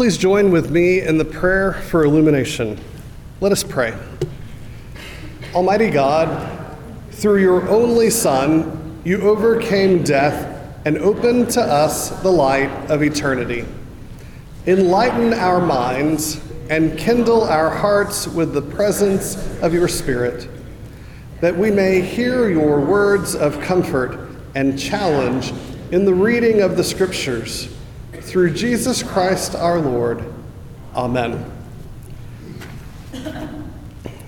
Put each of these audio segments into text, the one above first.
Please join with me in the prayer for illumination. Let us pray. Almighty God, through your only Son, you overcame death and opened to us the light of eternity. Enlighten our minds and kindle our hearts with the presence of your Spirit, that we may hear your words of comfort and challenge in the reading of the Scriptures. Through Jesus Christ our Lord. Amen.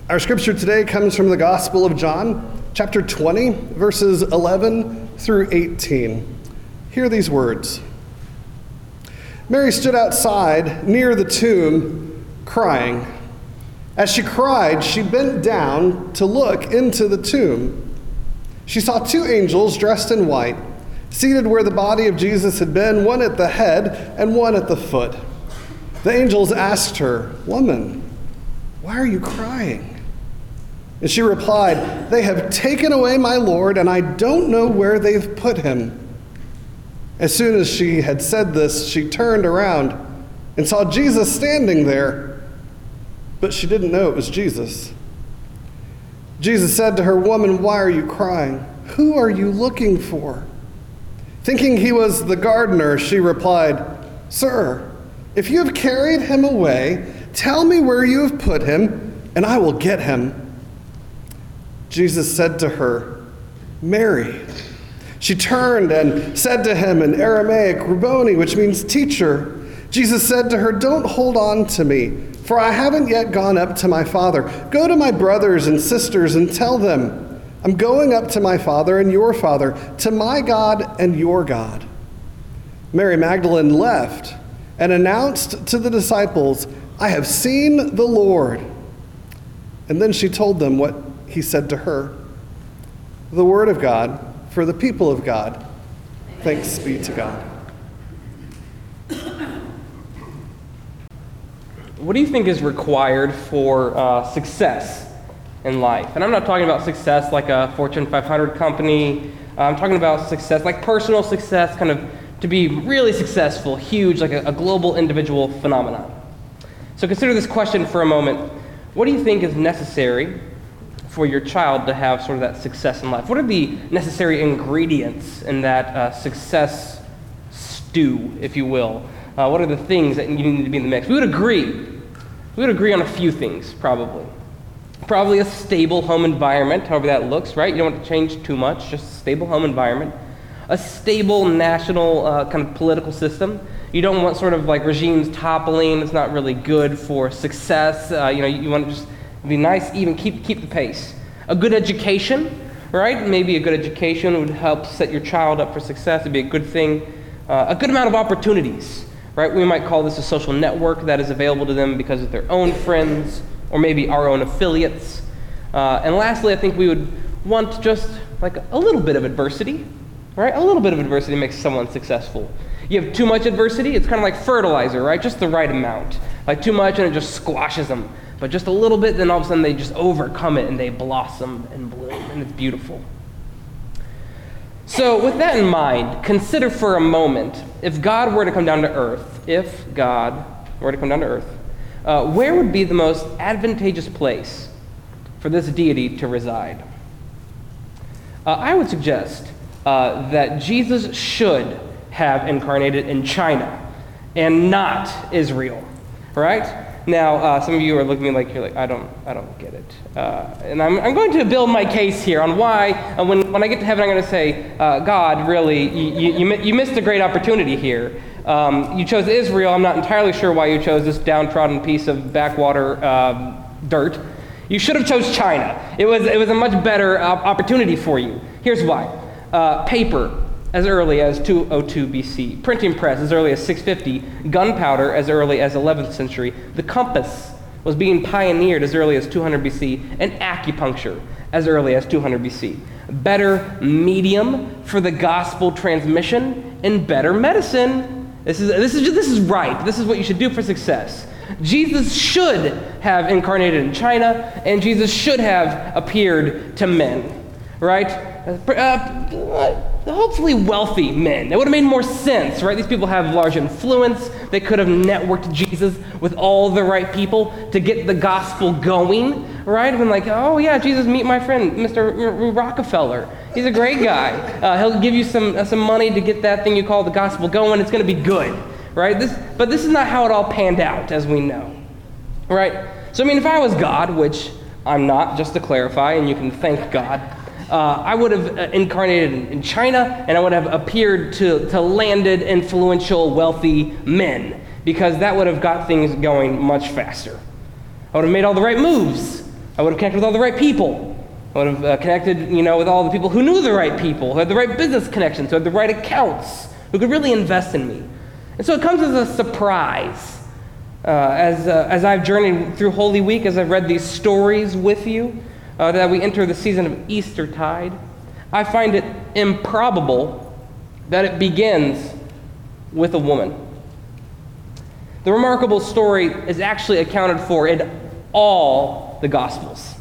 Our scripture today comes from the Gospel of John, chapter 20, verses 11 through 18. Hear these words Mary stood outside near the tomb, crying. As she cried, she bent down to look into the tomb. She saw two angels dressed in white seated where the body of Jesus had been, one at the head and one at the foot. The angels asked her, Woman, why are you crying? And she replied, They have taken away my Lord, and I don't know where they've put him. As soon as she had said this, she turned around and saw Jesus standing there, but she didn't know it was Jesus. Jesus said to her, Woman, why are you crying? Who are you looking for? Thinking he was the gardener, she replied, Sir, if you have carried him away, tell me where you have put him, and I will get him. Jesus said to her, Mary. She turned and said to him in Aramaic, Rabboni, which means teacher. Jesus said to her, Don't hold on to me, for I haven't yet gone up to my Father. Go to my brothers and sisters and tell them, I'm going up to my Father and your Father, to my God and your God. Mary Magdalene left and announced to the disciples, I have seen the Lord. And then she told them what he said to her. The word of God for the people of God. Thanks be to God. What do you think is required for uh, success in life. And I'm not talking about success like a Fortune 500 company. I'm talking about success, like personal success, kind of to be really successful, huge, like a, a global individual phenomenon. So consider this question for a moment. What do you think is necessary for your child to have sort of that success in life? What are the necessary ingredients in that uh, success stew, if you will? Uh, what are the things that you need to be in the mix? We would agree. We would agree on a few things, probably. Probably a stable home environment, however that looks, right? You don't want to change too much, just a stable home environment. A stable national uh, kind of political system. You don't want sort of like regimes toppling. It's not really good for success. Uh, you know, you want to just be nice, even keep, keep the pace. A good education, right? Maybe a good education would help set your child up for success. It'd be a good thing. Uh, a good amount of opportunities, right? We might call this a social network that is available to them because of their own friends or maybe our own affiliates. Uh, and lastly, I think we would want just like a little bit of adversity, right? A little bit of adversity makes someone successful. You have too much adversity, it's kind of like fertilizer, right? Just the right amount. Like too much and it just squashes them. But just a little bit, then all of a sudden they just overcome it and they blossom and bloom, and it's beautiful. So, with that in mind, consider for a moment if God were to come down to earth, if God were to come down to earth, uh, where would be the most advantageous place for this deity to reside? Uh, I would suggest uh, that Jesus should have incarnated in China and not Israel, right? Now, uh, some of you are looking at me like you're like, I don't, I don't get it. Uh, and I'm, I'm going to build my case here on why, uh, when, when I get to heaven, I'm going to say, uh, God, really, you, you, you missed a great opportunity here. Um, you chose Israel. I'm not entirely sure why you chose this downtrodden piece of backwater um, dirt. You should have chose China. It was, it was a much better opportunity for you. Here's why. Uh, paper as early as 202 BC, printing press as early as 650, gunpowder as early as 11th century, the compass was being pioneered as early as 200 BC, and acupuncture as early as 200 BC. Better medium for the gospel transmission and better medicine this is, this, is, this is right. This is what you should do for success. Jesus should have incarnated in China, and Jesus should have appeared to men, right? Uh, hopefully wealthy men. It would have made more sense, right? These people have large influence. They could have networked Jesus with all the right people to get the gospel going, right? When like, oh yeah, Jesus, meet my friend, Mr. Rockefeller. He's a great guy. Uh, he'll give you some uh, some money to get that thing you call the gospel going. It's going to be good, right? This, but this is not how it all panned out, as we know, right? So I mean, if I was God, which I'm not, just to clarify, and you can thank God uh, I would have uh, incarnated in, in China and I would have appeared to, to landed influential, wealthy men because that would have got things going much faster. I would have made all the right moves. I would have connected with all the right people. I would have uh, connected, you know, with all the people who knew the right people, who had the right business connections, who had the right accounts, who could really invest in me. And so it comes as a surprise uh, as, uh, as I've journeyed through Holy Week, as I've read these stories with you, uh, that we enter the season of Easter tide, I find it improbable that it begins with a woman. The remarkable story is actually accounted for in all the Gospels.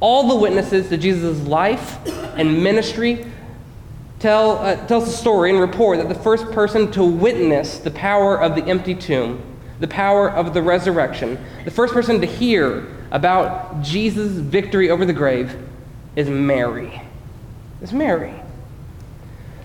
All the witnesses to Jesus' life and ministry tell, uh, tells the story and report that the first person to witness the power of the empty tomb, the power of the resurrection, the first person to hear about Jesus' victory over the grave is Mary. It's Mary.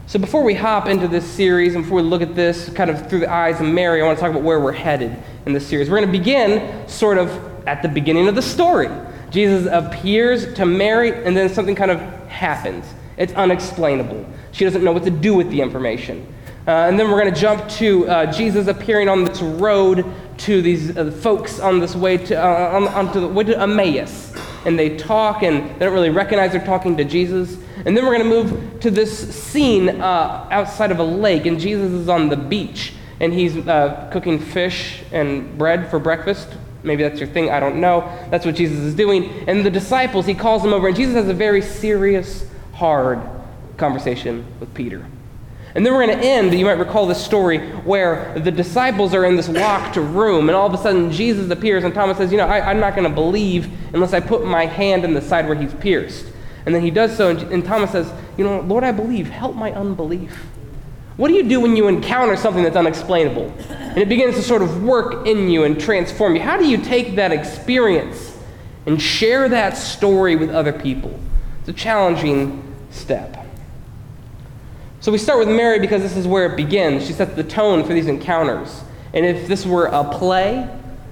So before we hop into this series and before we look at this kind of through the eyes of Mary, I want to talk about where we're headed in this series. We're going to begin sort of at the beginning of the story. Jesus appears to Mary, and then something kind of happens. It's unexplainable. She doesn't know what to do with the information. Uh, and then we're going to jump to uh, Jesus appearing on this road to these uh, folks on this way to, uh, on, onto the way to Emmaus. And they talk, and they don't really recognize they're talking to Jesus. And then we're going to move to this scene uh, outside of a lake, and Jesus is on the beach, and he's uh, cooking fish and bread for breakfast. Maybe that's your thing, I don't know. That's what Jesus is doing. And the disciples, he calls them over, and Jesus has a very serious, hard conversation with Peter. And then we're going to end, you might recall this story, where the disciples are in this locked room, and all of a sudden Jesus appears, and Thomas says, You know, I, am not going to believe unless I put my hand in the side where he's pierced. And then he does so, and, and Thomas says, You know, Lord, I believe. Help my unbelief. What do you do when you encounter something that's unexplainable? And it begins to sort of work in you and transform you. How do you take that experience and share that story with other people? It's a challenging step. So we start with Mary because this is where it begins. She sets the tone for these encounters. And if this were a play,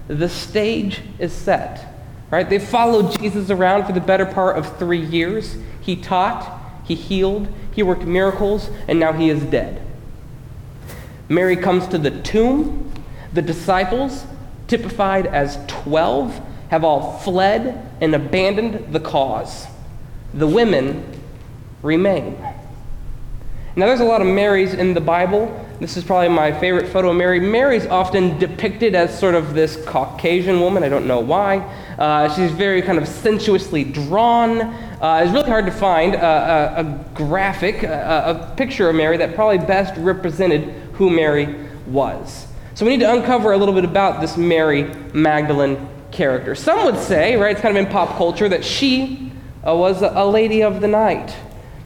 the stage is set. Right? They followed Jesus around for the better part of three years. He taught, he healed, he worked miracles, and now he is dead. Mary comes to the tomb. The disciples, typified as 12, have all fled and abandoned the cause. The women remain. Now, there's a lot of Marys in the Bible. This is probably my favorite photo of Mary. Mary's often depicted as sort of this Caucasian woman. I don't know why. Uh, she's very kind of sensuously drawn. Uh, it's really hard to find a, a, a graphic, a, a picture of Mary that probably best represented who Mary was. So we need to uncover a little bit about this Mary Magdalene character. Some would say, right, it's kind of in pop culture, that she uh, was a, a lady of the night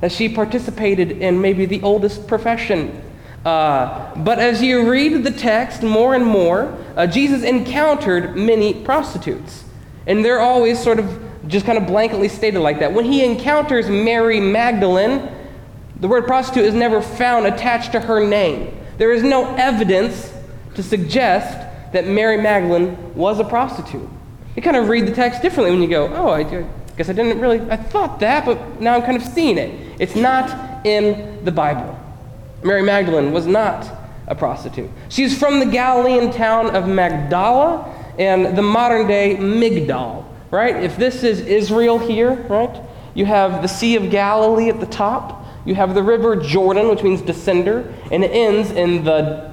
that she participated in maybe the oldest profession. Uh, but as you read the text more and more, uh, Jesus encountered many prostitutes. And they're always sort of just kind of blankly stated like that. When he encounters Mary Magdalene, the word prostitute is never found attached to her name. There is no evidence to suggest that Mary Magdalene was a prostitute. You kind of read the text differently when you go, oh, I, guess I didn't really, I thought that, but now I'm kind of seeing it. It's not in the Bible. Mary Magdalene was not a prostitute. She's from the Galilean town of Magdala and the modern day Migdal, right? If this is Israel here, right? You have the Sea of Galilee at the top. You have the river Jordan, which means descender, and it ends in the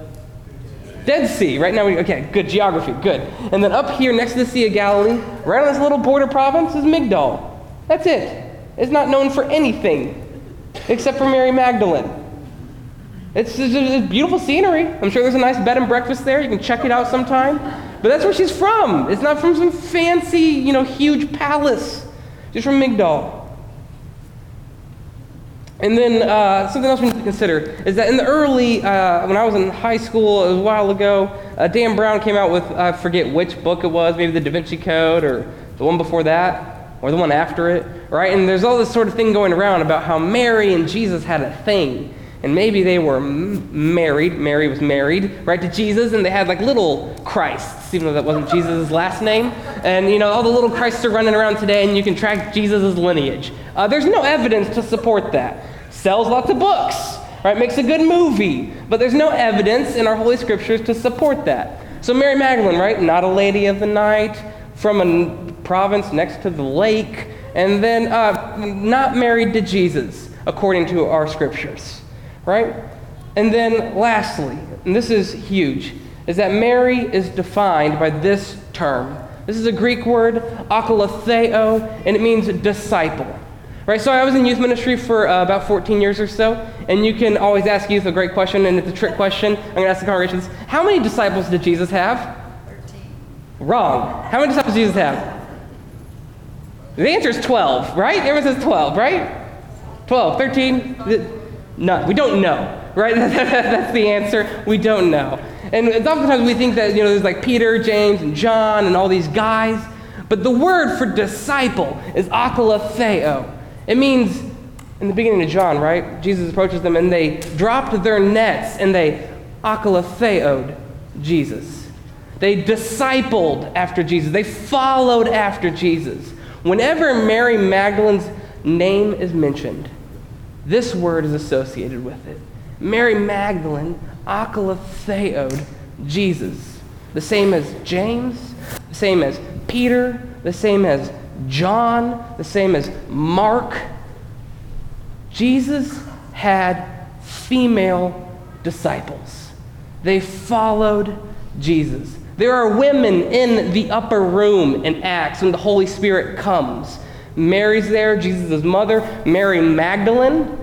Dead Sea. Right now, we, okay, good geography, good. And then up here next to the Sea of Galilee, right on this little border province, is Migdal. That's it. It's not known for anything except for Mary Magdalene. It's, it's, it's beautiful scenery. I'm sure there's a nice bed and breakfast there. You can check it out sometime. But that's where she's from. It's not from some fancy, you know, huge palace. She's from Migdal. And then uh, something else we need to consider is that in the early, uh, when I was in high school, it was a while ago, uh, Dan Brown came out with, I forget which book it was, maybe the Da Vinci Code or the one before that or the one after it, right? And there's all this sort of thing going around about how Mary and Jesus had a thing. And maybe they were m- married, Mary was married, right, to Jesus, and they had like little Christs, even though that wasn't Jesus' last name. And, you know, all the little Christs are running around today, and you can track Jesus' lineage. Uh, there's no evidence to support that sells lots of books, right? Makes a good movie, but there's no evidence in our Holy Scriptures to support that. So Mary Magdalene, right? Not a lady of the night, from a province next to the lake, and then uh, not married to Jesus, according to our Scriptures, right? And then lastly, and this is huge, is that Mary is defined by this term. This is a Greek word, akoloutheo, and it means disciple. Right, so I was in youth ministry for uh, about 14 years or so, and you can always ask youth a great question, and it's a trick question. I'm going to ask the congregations How many disciples did Jesus have? 13. Wrong. How many disciples did Jesus have? The answer is 12, right? Everyone says 12, right? 12, 13? None. We don't know, right? That's the answer. We don't know. And oftentimes we think that, you know, there's like Peter, James, and John, and all these guys. But the word for disciple is akoloutheo. It means, in the beginning of John, right? Jesus approaches them and they dropped their nets and they akoloutheoed Jesus. They discipled after Jesus. They followed after Jesus. Whenever Mary Magdalene's name is mentioned, this word is associated with it. Mary Magdalene akoloutheoed Jesus. The same as James, the same as Peter, the same as John, the same as Mark. Jesus had female disciples. They followed Jesus. There are women in the upper room in Acts when the Holy Spirit comes. Mary's there, Jesus' mother. Mary Magdalene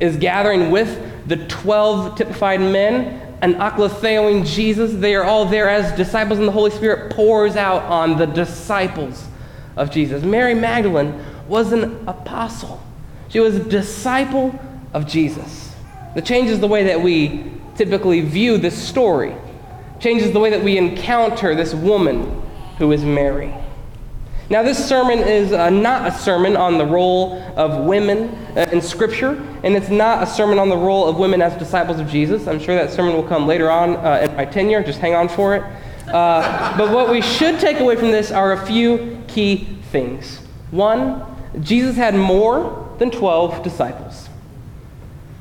is gathering with the 12 typified men and akoloutheoing Jesus. They are all there as disciples, and the Holy Spirit pours out on the disciples of Jesus. Mary Magdalene was an apostle, she was a disciple of Jesus. That changes the way that we typically view this story, changes the way that we encounter this woman who is Mary. Now, this sermon is uh, not a sermon on the role of women uh, in Scripture, and it's not a sermon on the role of women as disciples of Jesus. I'm sure that sermon will come later on uh, in my tenure. Just hang on for it. Uh, but what we should take away from this are a few key things. One, Jesus had more than 12 disciples.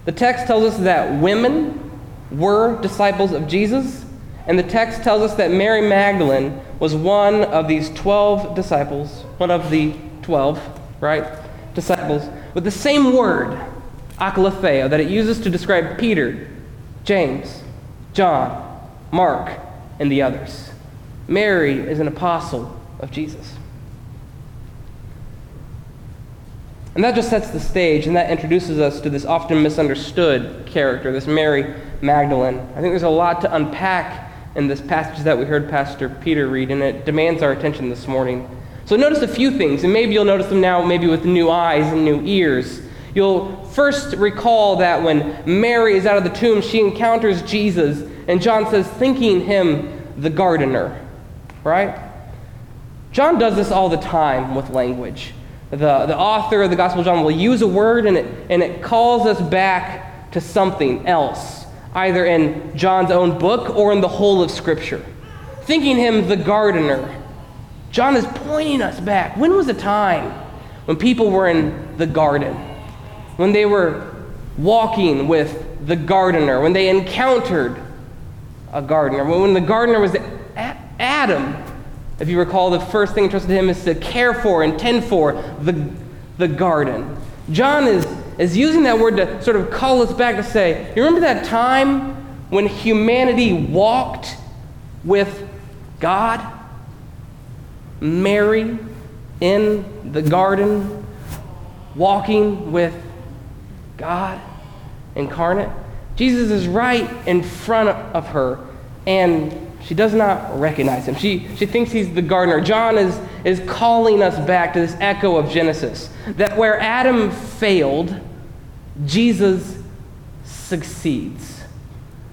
The text tells us that women were disciples of Jesus, and the text tells us that Mary Magdalene was one of these 12 disciples, one of the 12, right? Disciples, with the same word, akoloutheo, that it uses to describe Peter, James, John, Mark, and the others. Mary is an apostle of Jesus. And that just sets the stage, and that introduces us to this often misunderstood character, this Mary Magdalene. I think there's a lot to unpack in this passage that we heard Pastor Peter read, and it demands our attention this morning. So notice a few things, and maybe you'll notice them now, maybe with new eyes and new ears. You'll first recall that when Mary is out of the tomb, she encounters Jesus, and John says, thinking him the gardener, right? John does this all the time with language. The, the author of the Gospel of John will use a word and it, and it calls us back to something else, either in John's own book or in the whole of Scripture. Thinking him the gardener, John is pointing us back. When was a time when people were in the garden? When they were walking with the gardener, when they encountered a gardener, when the gardener was Adam, if you recall, the first thing entrusted to him is to care for and tend for the, the garden. John is, is using that word to sort of call us back to say, you remember that time when humanity walked with God? Mary in the garden, walking with God incarnate? Jesus is right in front of her, and she does not recognize him. She, she thinks he's the gardener. John is, is calling us back to this echo of Genesis that where Adam failed, Jesus succeeds.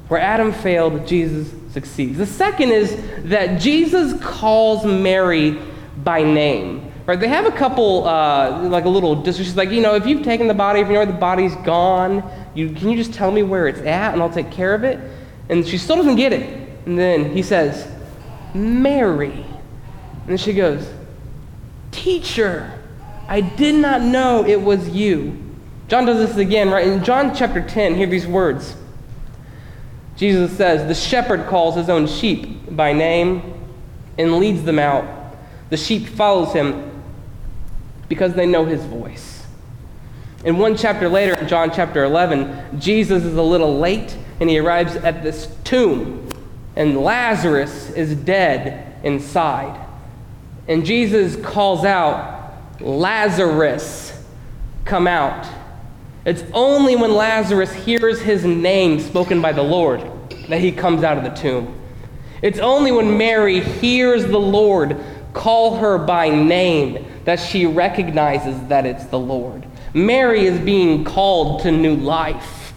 Where Adam failed, Jesus succeeds. The second is that Jesus calls Mary by name. Right? They have a couple, uh, like a little discussion, like, you know, if you've taken the body, if you know where the body's gone, you, can you just tell me where it's at and I'll take care of it? And she still doesn't get it. And then he says, Mary. And she goes, Teacher, I did not know it was you. John does this again, right? In John chapter 10, hear these words. Jesus says, The shepherd calls his own sheep by name and leads them out. The sheep follows him because they know his voice. And one chapter later, in John chapter 11, Jesus is a little late and he arrives at this tomb, and Lazarus is dead inside. And Jesus calls out, Lazarus, come out. It's only when Lazarus hears his name spoken by the Lord that he comes out of the tomb. It's only when Mary hears the Lord call her by name that she recognizes that it's the Lord. Mary is being called to new life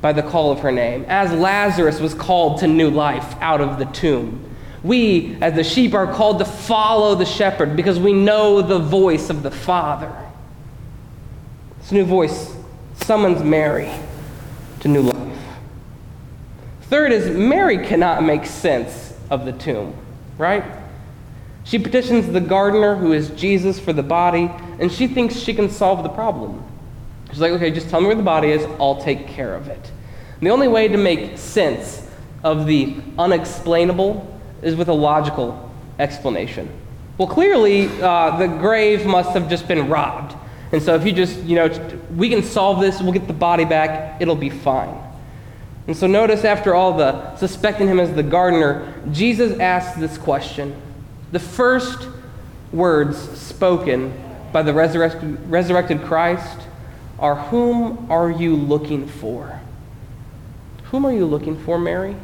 by the call of her name, as Lazarus was called to new life out of the tomb. We, as the sheep, are called to follow the shepherd because we know the voice of the Father. This new voice summons Mary to new life. Third is Mary cannot make sense of the tomb, right? She petitions the gardener, who is Jesus, for the body, and she thinks she can solve the problem. She's like, okay, just tell me where the body is, I'll take care of it. And the only way to make sense of the unexplainable is with a logical explanation. Well, clearly, uh, the grave must have just been robbed. And so if you just, you know, we can solve this, we'll get the body back, it'll be fine. And so notice after all the suspecting him as the gardener, Jesus asks this question. The first words spoken by the resurrected, resurrected Christ are Whom are you looking for? Whom are you looking for, Mary?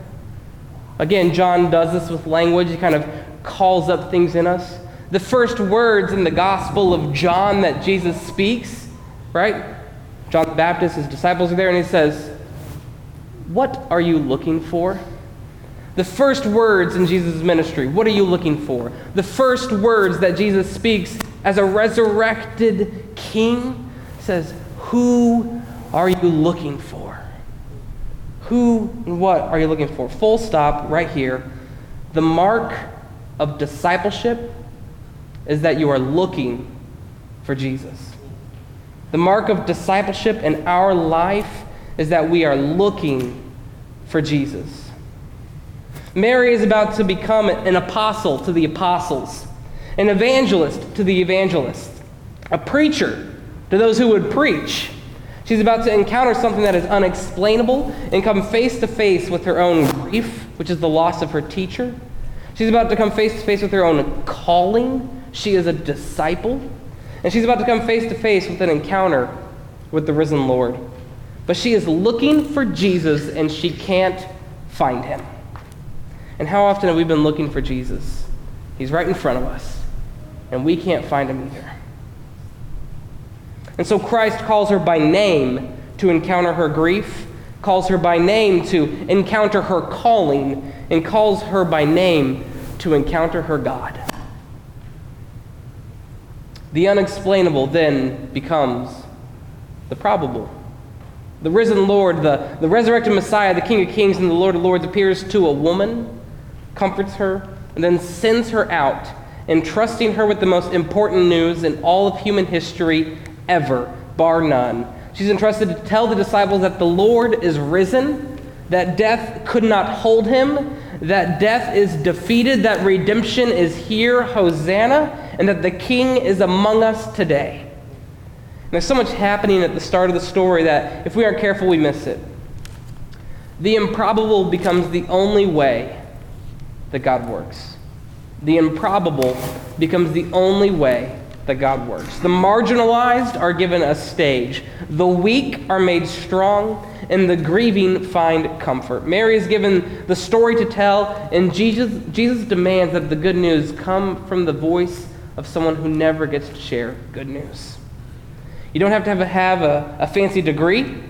Again, John does this with language. He kind of calls up things in us. The first words in the Gospel of John that Jesus speaks, right? John the Baptist, his disciples are there, and he says, What are you looking for? The first words in Jesus' ministry, what are you looking for? The first words that Jesus speaks as a resurrected king says, Who are you looking for? Who and what are you looking for? Full stop right here. The mark of discipleship is that you are looking for Jesus. The mark of discipleship in our life is that we are looking for Jesus. Mary is about to become an apostle to the apostles, an evangelist to the evangelists, a preacher to those who would preach. She's about to encounter something that is unexplainable and come face to face with her own grief, which is the loss of her teacher. She's about to come face to face with her own calling. She is a disciple. And she's about to come face to face with an encounter with the risen Lord. But she is looking for Jesus and she can't find him. And how often have we been looking for Jesus? He's right in front of us, and we can't find him either. And so Christ calls her by name to encounter her grief, calls her by name to encounter her calling, and calls her by name to encounter her God. The unexplainable then becomes the probable. The risen Lord, the, the resurrected Messiah, the King of Kings and the Lord of Lords, appears to a woman, comforts her, and then sends her out, entrusting her with the most important news in all of human history ever, bar none. She's entrusted to tell the disciples that the Lord is risen, that death could not hold him, that death is defeated, that redemption is here, Hosanna, and that the King is among us today. And there's so much happening at the start of the story that if we aren't careful, we miss it. The improbable becomes the only way that God works. The improbable becomes the only way that God works. The marginalized are given a stage, the weak are made strong, and the grieving find comfort. Mary is given the story to tell, and Jesus, Jesus demands that the good news come from the voice of someone who never gets to share good news. You don't have to have a, have a, a fancy degree.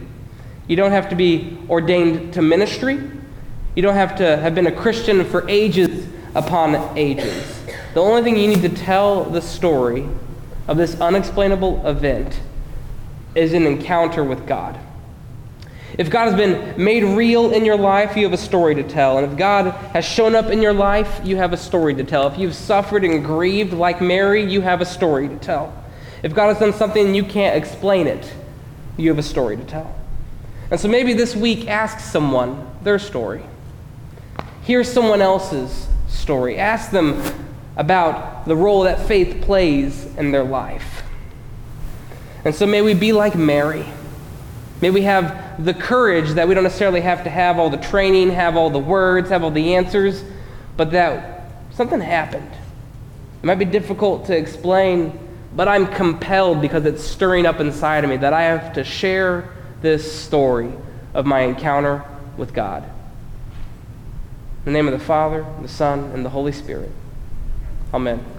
You don't have to be ordained to ministry. You don't have to have been a Christian for ages upon ages. The only thing you need to tell the story of this unexplainable event is an encounter with God. If God has been made real in your life, you have a story to tell. And if God has shown up in your life, you have a story to tell. If you've suffered and grieved like Mary, you have a story to tell. If God has done something and you can't explain it, you have a story to tell. And so maybe this week, ask someone their story. Hear someone else's story. Ask them about the role that faith plays in their life. And so may we be like Mary. May we have the courage that we don't necessarily have to have all the training, have all the words, have all the answers, but that something happened. It might be difficult to explain, but I'm compelled because it's stirring up inside of me that I have to share this story of my encounter with God. In the name of the Father, the Son, and the Holy Spirit. Amen.